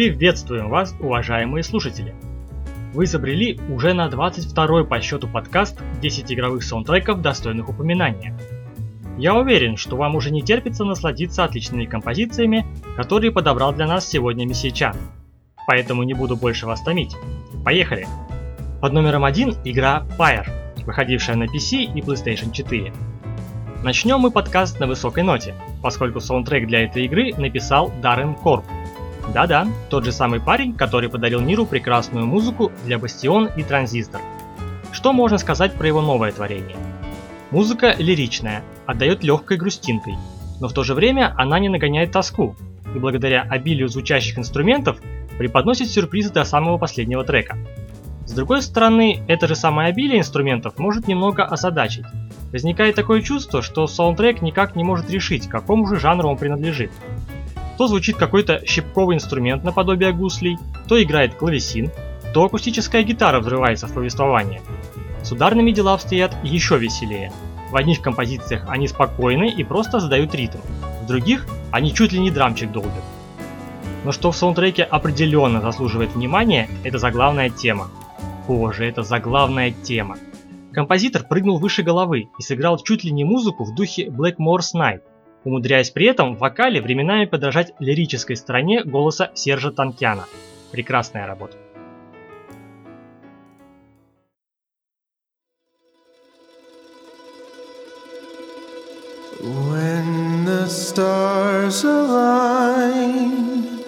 Приветствуем вас, уважаемые слушатели! Вы изобрели уже на 22 по счету подкаст 10 игровых саундтреков, достойных упоминания. Я уверен, что вам уже не терпится насладиться отличными композициями, которые подобрал для нас сегодня Мессичан. Поэтому не буду больше вас томить. Поехали! Под номером один игра Pyre, выходившая на PC и PlayStation 4. Начнем мы подкаст на высокой ноте, поскольку саундтрек для этой игры написал Даррен Корп – да-да, тот же самый парень, который подарил миру прекрасную музыку для Бастион и Транзистор. Что можно сказать про его новое творение? Музыка лиричная, отдает легкой грустинкой, но в то же время она не нагоняет тоску, и благодаря обилию звучащих инструментов преподносит сюрпризы до самого последнего трека. С другой стороны, это же самое обилие инструментов может немного озадачить. Возникает такое чувство, что саундтрек никак не может решить, какому же жанру он принадлежит то звучит какой-то щипковый инструмент наподобие гуслей, то играет клавесин, то акустическая гитара взрывается в повествование. С ударными дела обстоят еще веселее. В одних композициях они спокойны и просто задают ритм, в других они чуть ли не драмчик долбят. Но что в саундтреке определенно заслуживает внимания, это заглавная тема. Боже, это заглавная тема. Композитор прыгнул выше головы и сыграл чуть ли не музыку в духе Blackmore's Night, умудряясь при этом в вокале временами подражать лирической стороне голоса Сержа Танкяна. Прекрасная работа. When the stars align,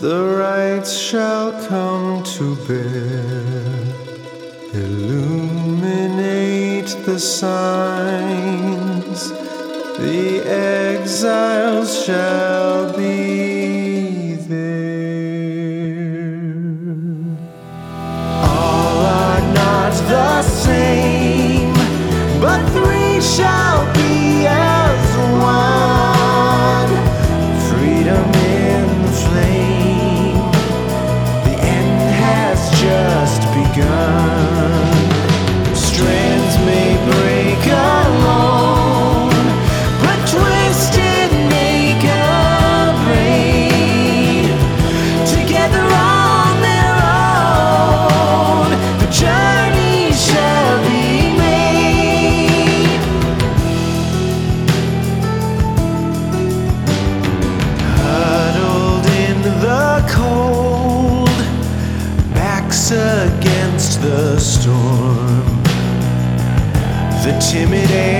the rights shall come to bear, illuminate the signs. The exiles shall be there. All are not the same, but three shall be as one. Freedom in the flame, the end has just begun. Timid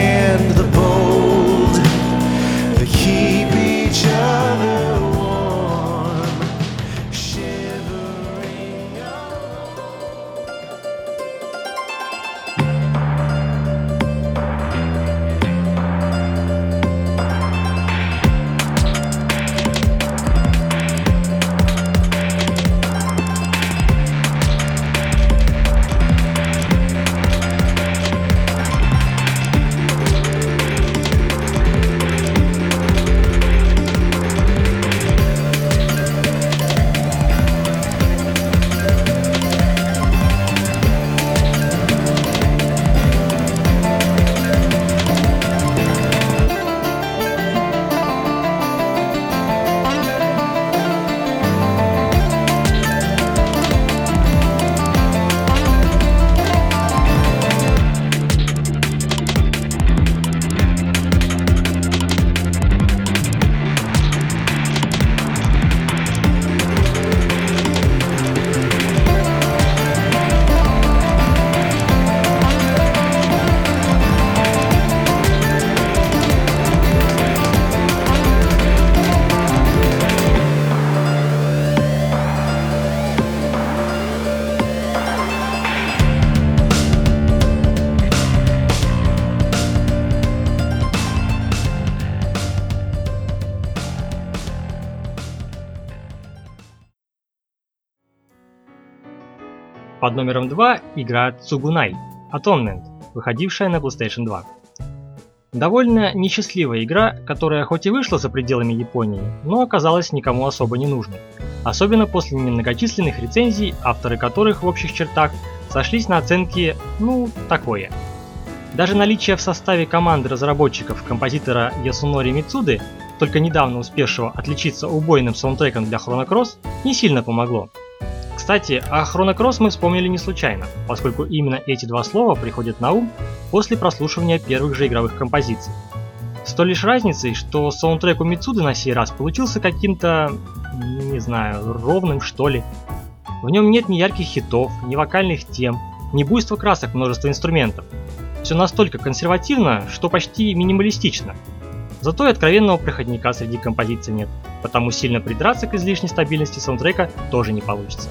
Под номером 2 игра Tsugunai Atonement, выходившая на PlayStation 2. Довольно несчастливая игра, которая хоть и вышла за пределами Японии, но оказалась никому особо не нужной. Особенно после немногочисленных рецензий, авторы которых в общих чертах сошлись на оценке «ну, такое». Даже наличие в составе команды разработчиков композитора Ясунори Мицуды только недавно успевшего отличиться убойным саундтреком для Chrono Cross, не сильно помогло. Кстати, о Chrono Cross мы вспомнили не случайно, поскольку именно эти два слова приходят на ум после прослушивания первых же игровых композиций. С той лишь разницей, что саундтрек у Мицуды на сей раз получился каким-то, не знаю, ровным что ли. В нем нет ни ярких хитов, ни вокальных тем, ни буйства красок множества инструментов. Все настолько консервативно, что почти минималистично. Зато и откровенного проходника среди композиций нет, потому сильно придраться к излишней стабильности саундтрека тоже не получится.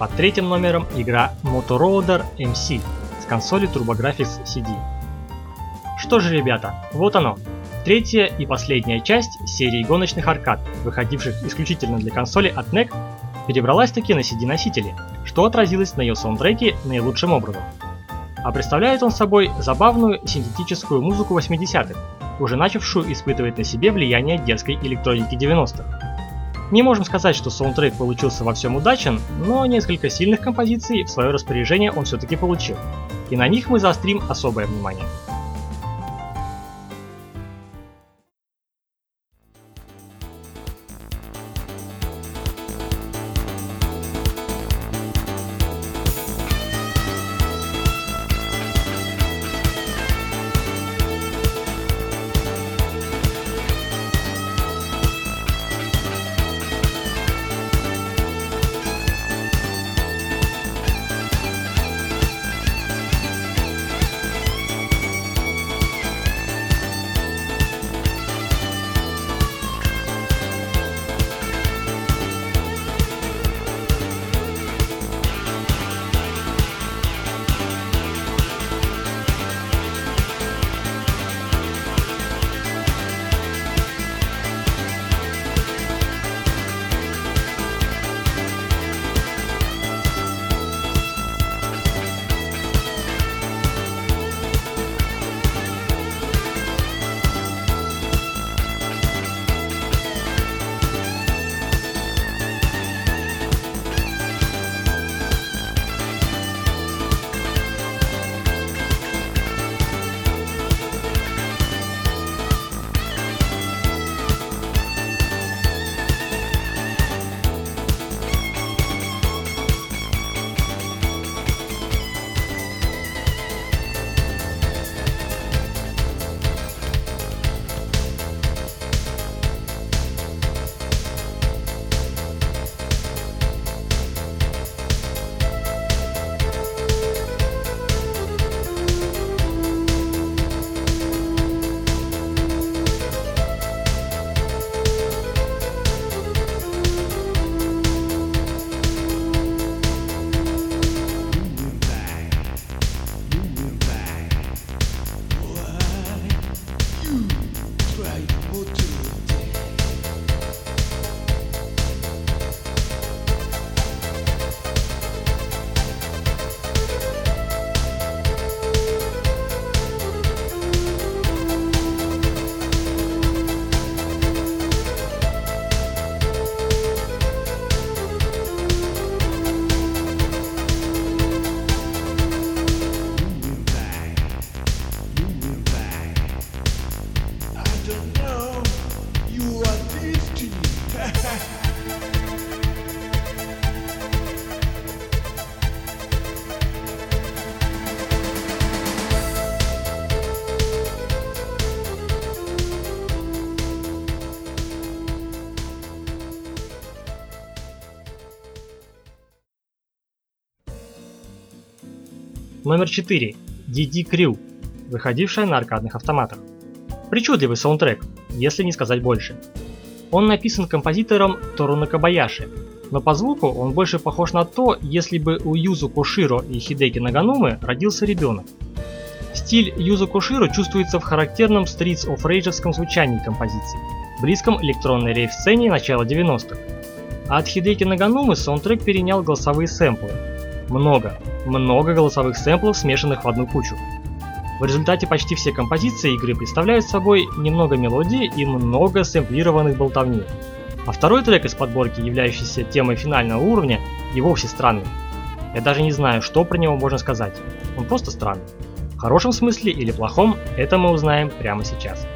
Под третьим номером игра Motoroader MC. консоли TurboGrafx CD. Что же, ребята, вот оно. Третья и последняя часть серии гоночных аркад, выходивших исключительно для консоли от NEC, перебралась таки на CD-носители, что отразилось на ее саундтреке наилучшим образом. А представляет он собой забавную синтетическую музыку 80-х, уже начавшую испытывать на себе влияние дерзкой электроники 90-х. Не можем сказать, что саундтрек получился во всем удачен, но несколько сильных композиций в свое распоряжение он все-таки получил. И на них мы заострим особое внимание. Номер 4. DD Crew, выходившая на аркадных автоматах. Причудливый саундтрек, если не сказать больше. Он написан композитором Тору Накабаяши, но по звуку он больше похож на то, если бы у Юзу Коширо и Хидеки Наганумы родился ребенок. Стиль Юзу Коширо чувствуется в характерном Streets of Rage звучании композиции, близком электронной рейв-сцене начала 90-х. А от Хидеки Наганумы саундтрек перенял голосовые сэмплы. Много, много голосовых сэмплов, смешанных в одну кучу. В результате почти все композиции игры представляют собой немного мелодии и много сэмплированных болтовни. А второй трек из подборки, являющийся темой финального уровня, и вовсе странный. Я даже не знаю, что про него можно сказать. Он просто странный. В хорошем смысле или плохом, это мы узнаем прямо сейчас.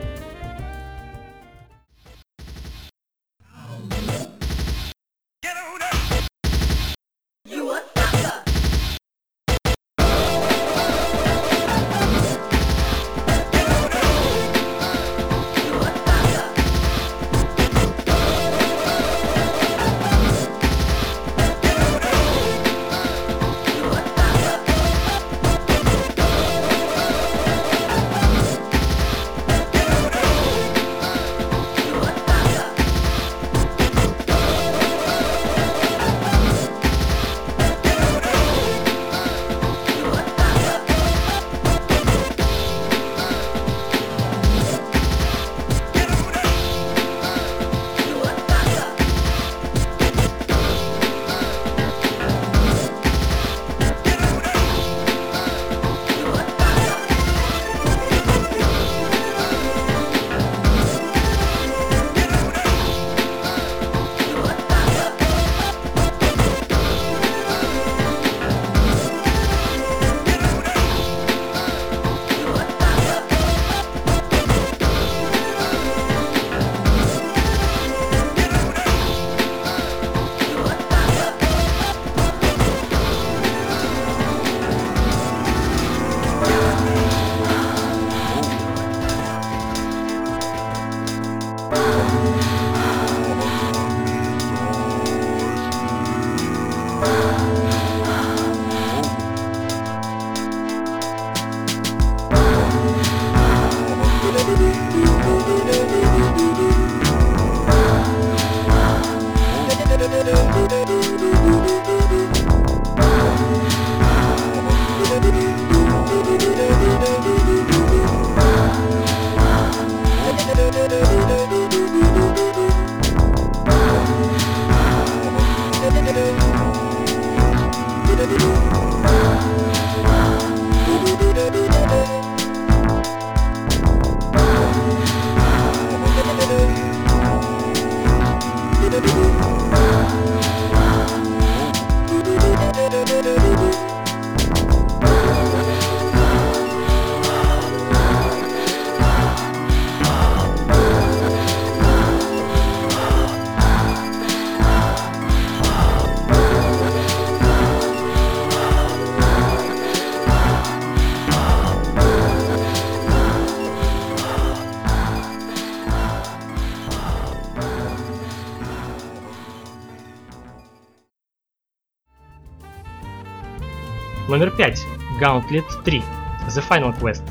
Номер 5. Gauntlet 3. The Final Quest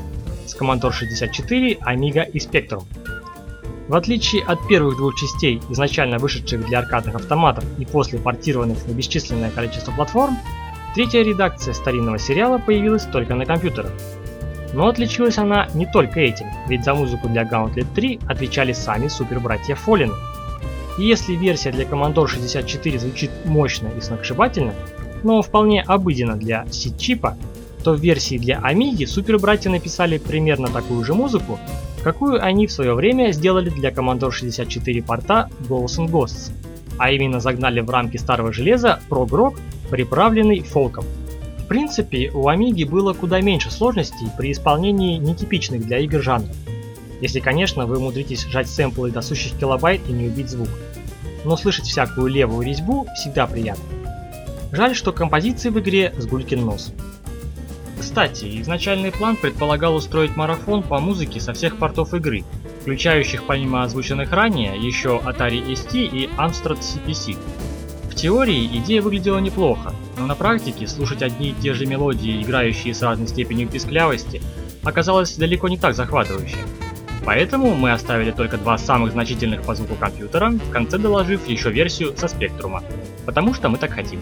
с Commodore 64, Amiga и Spectrum. В отличие от первых двух частей, изначально вышедших для аркадных автоматов и после портированных на бесчисленное количество платформ, третья редакция старинного сериала появилась только на компьютерах. Но отличилась она не только этим, ведь за музыку для Gauntlet 3 отвечали сами супер-братья Фоллины. И если версия для Commodore 64 звучит мощно и сногсшибательно, но вполне обыденно для сид-чипа, то в версии для Amiga супер-братья написали примерно такую же музыку, какую они в свое время сделали для Commodore 64 порта Ghosts and Ghosts, а именно загнали в рамки старого железа прог-рок, приправленный фолком. В принципе, у Amiga было куда меньше сложностей при исполнении нетипичных для игр жанров. Если, конечно, вы умудритесь сжать сэмплы до сущих килобайт и не убить звук. Но слышать всякую левую резьбу всегда приятно. Жаль, что композиции в игре с гулькин нос. Кстати, изначальный план предполагал устроить марафон по музыке со всех портов игры, включающих помимо озвученных ранее еще Atari ST и Amstrad CPC. В теории идея выглядела неплохо, но на практике слушать одни и те же мелодии, играющие с разной степенью писклявости, оказалось далеко не так захватывающе. Поэтому мы оставили только два самых значительных по звуку компьютера, в конце доложив еще версию со спектрума, потому что мы так хотим.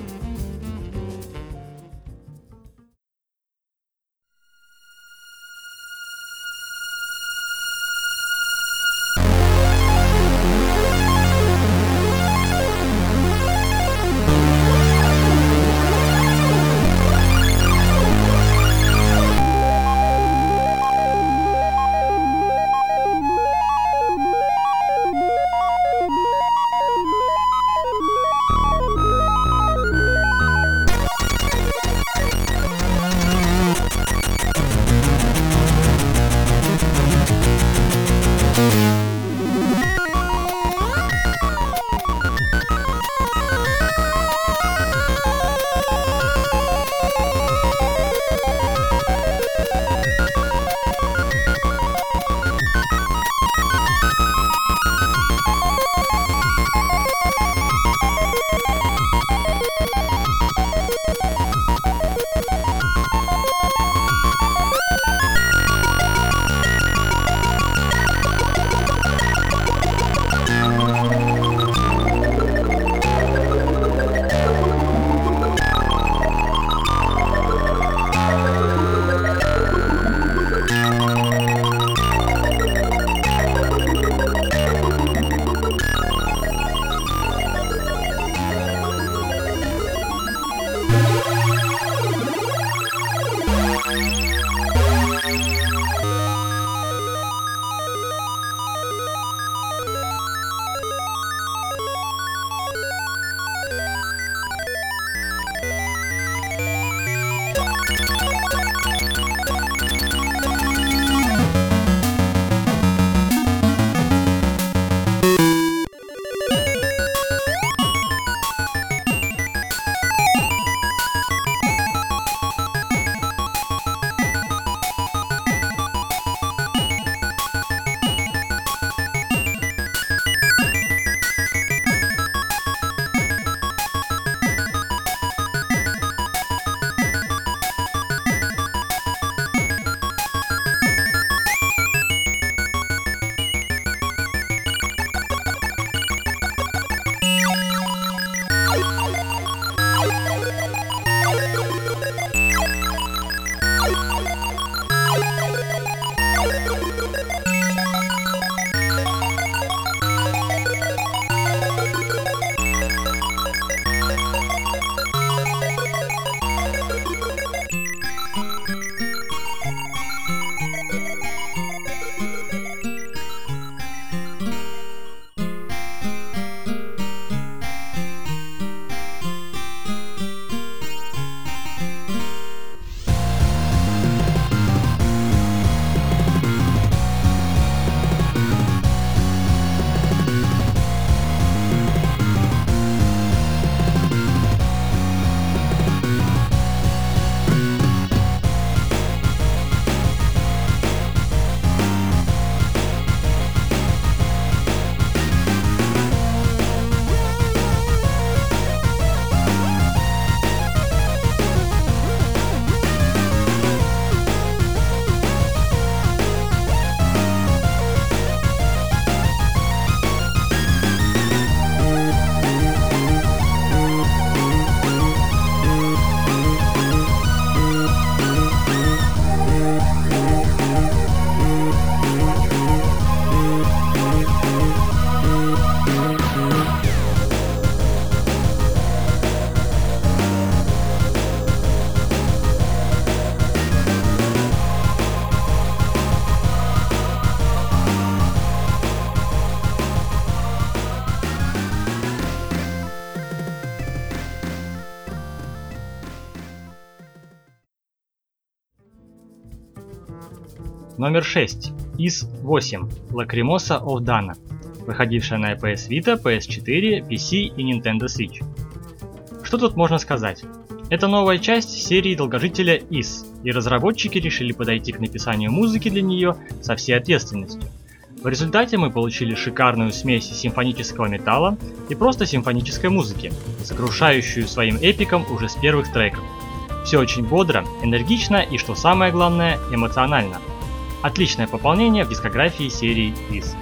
Номер 6. IS-8 Lacrimosa of Dana, выходившая на PS Vita, PS4, PC и Nintendo Switch. Что тут можно сказать? Это новая часть серии долгожителя IS, и разработчики решили подойти к написанию музыки для нее со всей ответственностью. В результате мы получили шикарную смесь симфонического металла и просто симфонической музыки, сокрушающую своим эпиком уже с первых треков. Все очень бодро, энергично и, что самое главное, эмоционально. Отличное пополнение в дискографии серии IS.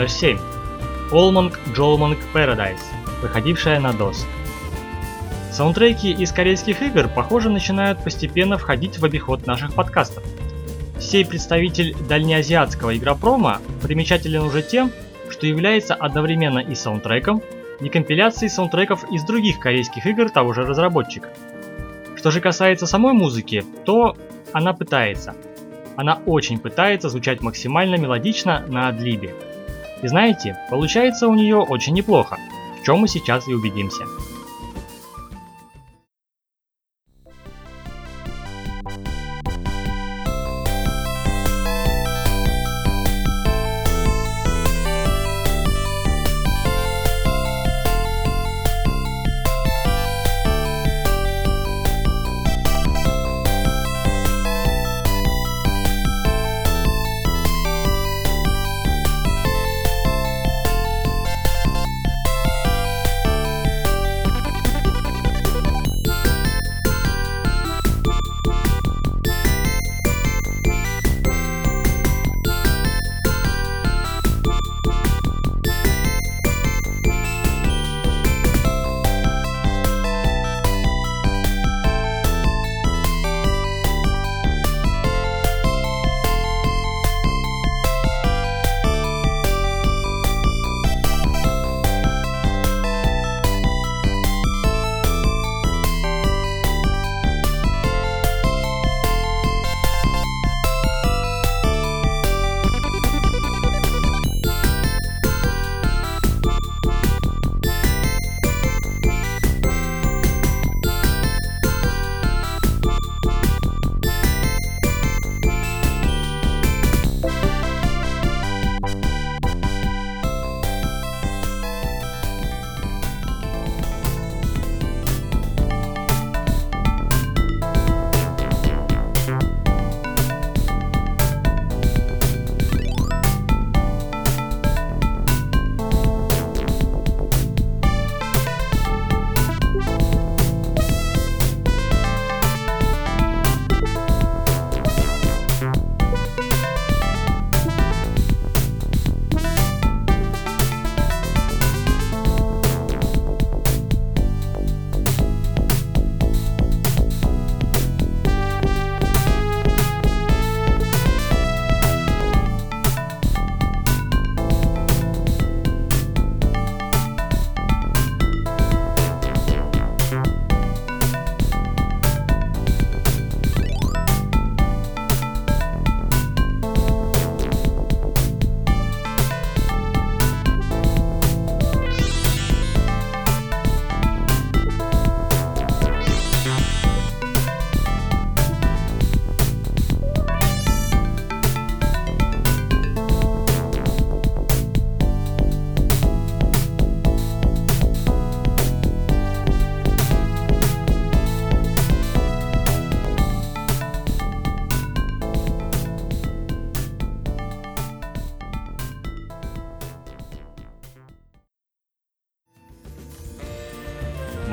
Номер 7. Allmonk Jolmonk Paradise, выходившая на DOS. Саундтреки из корейских игр, похоже, начинают постепенно входить в обиход наших подкастов. Сей представитель дальнеазиатского игропрома примечателен уже тем, что является одновременно и саундтреком, и компиляцией саундтреков из других корейских игр того же разработчика. Что же касается самой музыки, то она пытается. Она очень пытается звучать максимально мелодично на адлибе. И знаете, получается у нее очень неплохо, в чем мы сейчас и убедимся.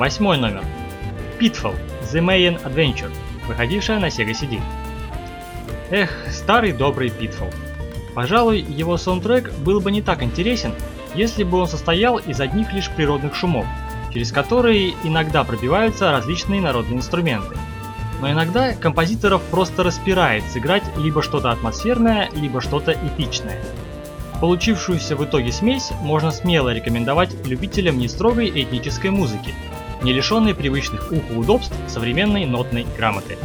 Восьмой номер. Pitfall The Mayan Adventure, выходившая на Sega CD. Эх, старый добрый Pitfall. Пожалуй, его саундтрек был бы не так интересен, если бы он состоял из одних лишь природных шумов, через которые иногда пробиваются различные народные инструменты. Но иногда композиторов просто распирает сыграть либо что-то атмосферное, либо что-то эпичное. Получившуюся в итоге смесь можно смело рекомендовать любителям нестрогой этнической музыки – не лишенные привычных уху удобств современной нотной грамоты.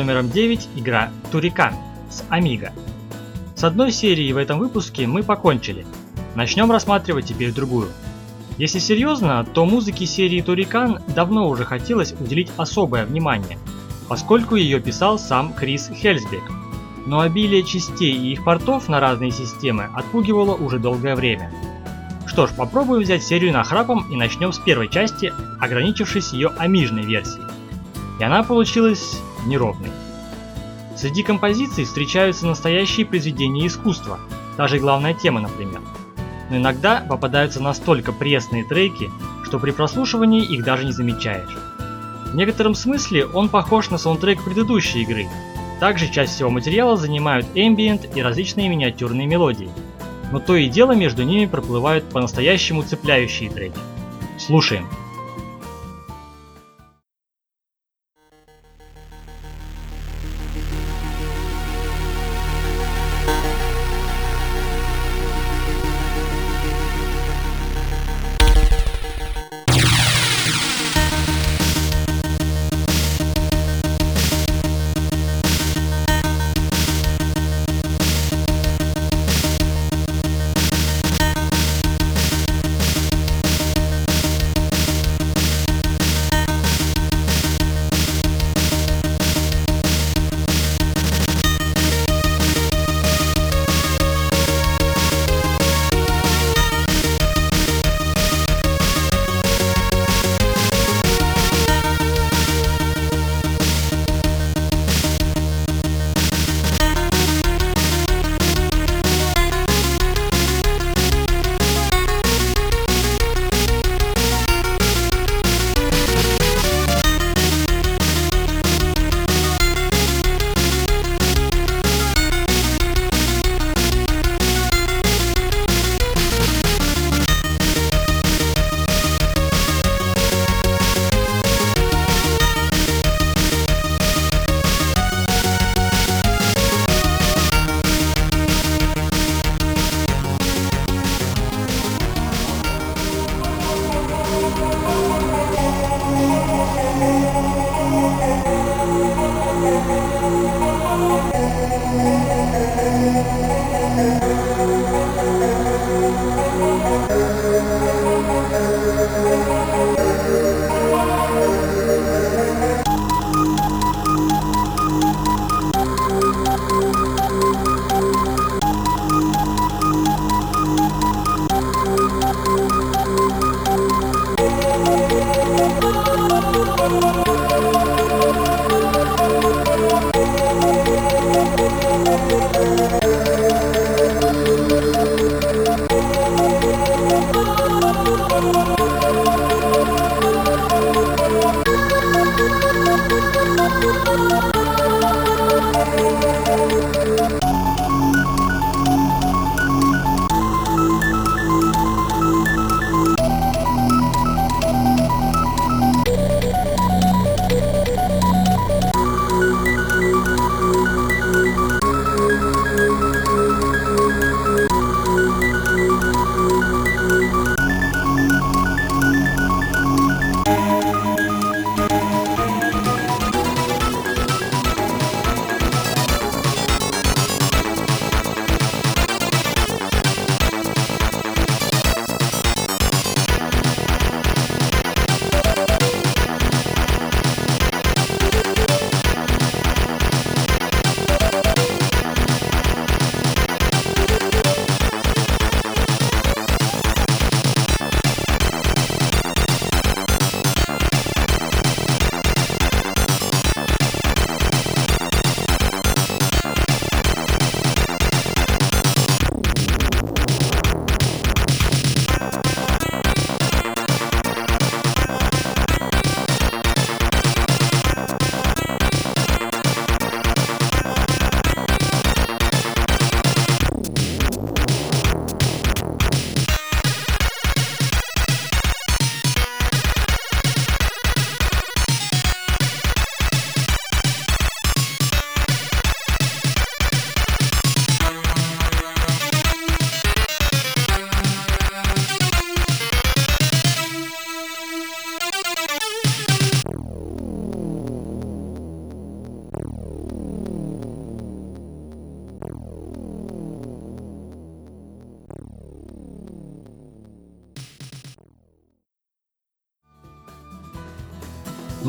Номером 9 игра Турикан с Амиго. С одной серией в этом выпуске мы покончили. Начнем рассматривать теперь другую. Если серьезно, то музыке серии Турикан давно уже хотелось уделить особое внимание, поскольку ее писал сам Крис Хельсбек. Но обилие частей и их портов на разные системы отпугивало уже долгое время. Что ж, попробуем взять серию нахрапом и начнем с первой части, ограничившись ее амижной версией. И она получилась неровной. Среди композиций встречаются настоящие произведения искусства, даже главная тема, например. Но иногда попадаются настолько пресные треки, что при прослушивании их даже не замечаешь. В некотором смысле он похож на саундтрек предыдущей игры. Также часть всего материала занимают ambient и различные миниатюрные мелодии. Но то и дело между ними проплывают по-настоящему цепляющие треки. Слушаем.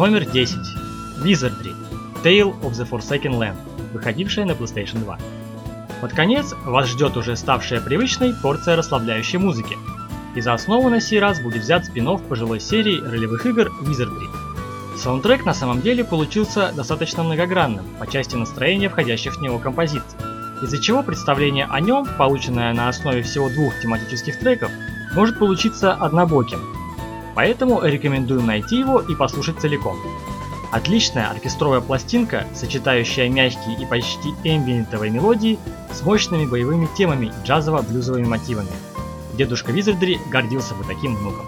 Номер 10. Wizardry. Tale of the Forsaken Land, выходившая на PlayStation 2. Под конец вас ждет уже ставшая привычной порция расслабляющей музыки. И за основу на сей раз будет взят спин пожилой серии ролевых игр Wizardry. Саундтрек на самом деле получился достаточно многогранным по части настроения входящих в него композиций, из-за чего представление о нем, полученное на основе всего двух тематических треков, может получиться однобоким. Поэтому рекомендуем найти его и послушать целиком. Отличная оркестровая пластинка, сочетающая мягкие и почти эмбиентовые мелодии с мощными боевыми темами и джазово-блюзовыми мотивами. Дедушка Визардри гордился бы таким внуком.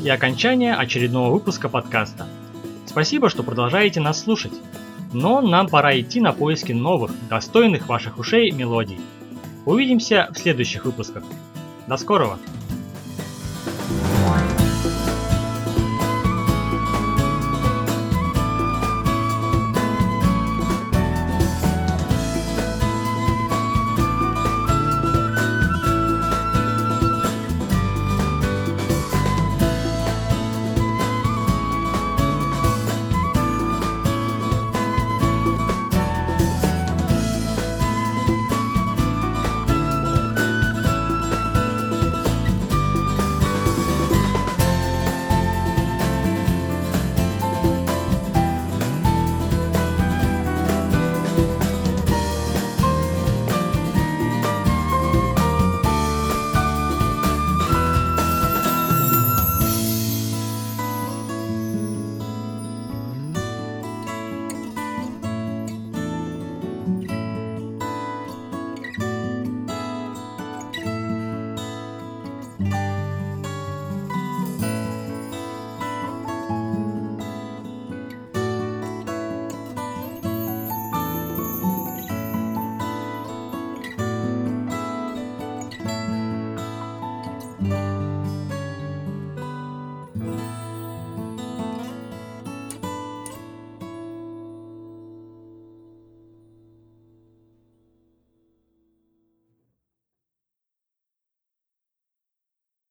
И окончание очередного выпуска подкаста. Спасибо, что продолжаете нас слушать. Но нам пора идти на поиски новых, достойных ваших ушей мелодий. Увидимся в следующих выпусках. До скорого!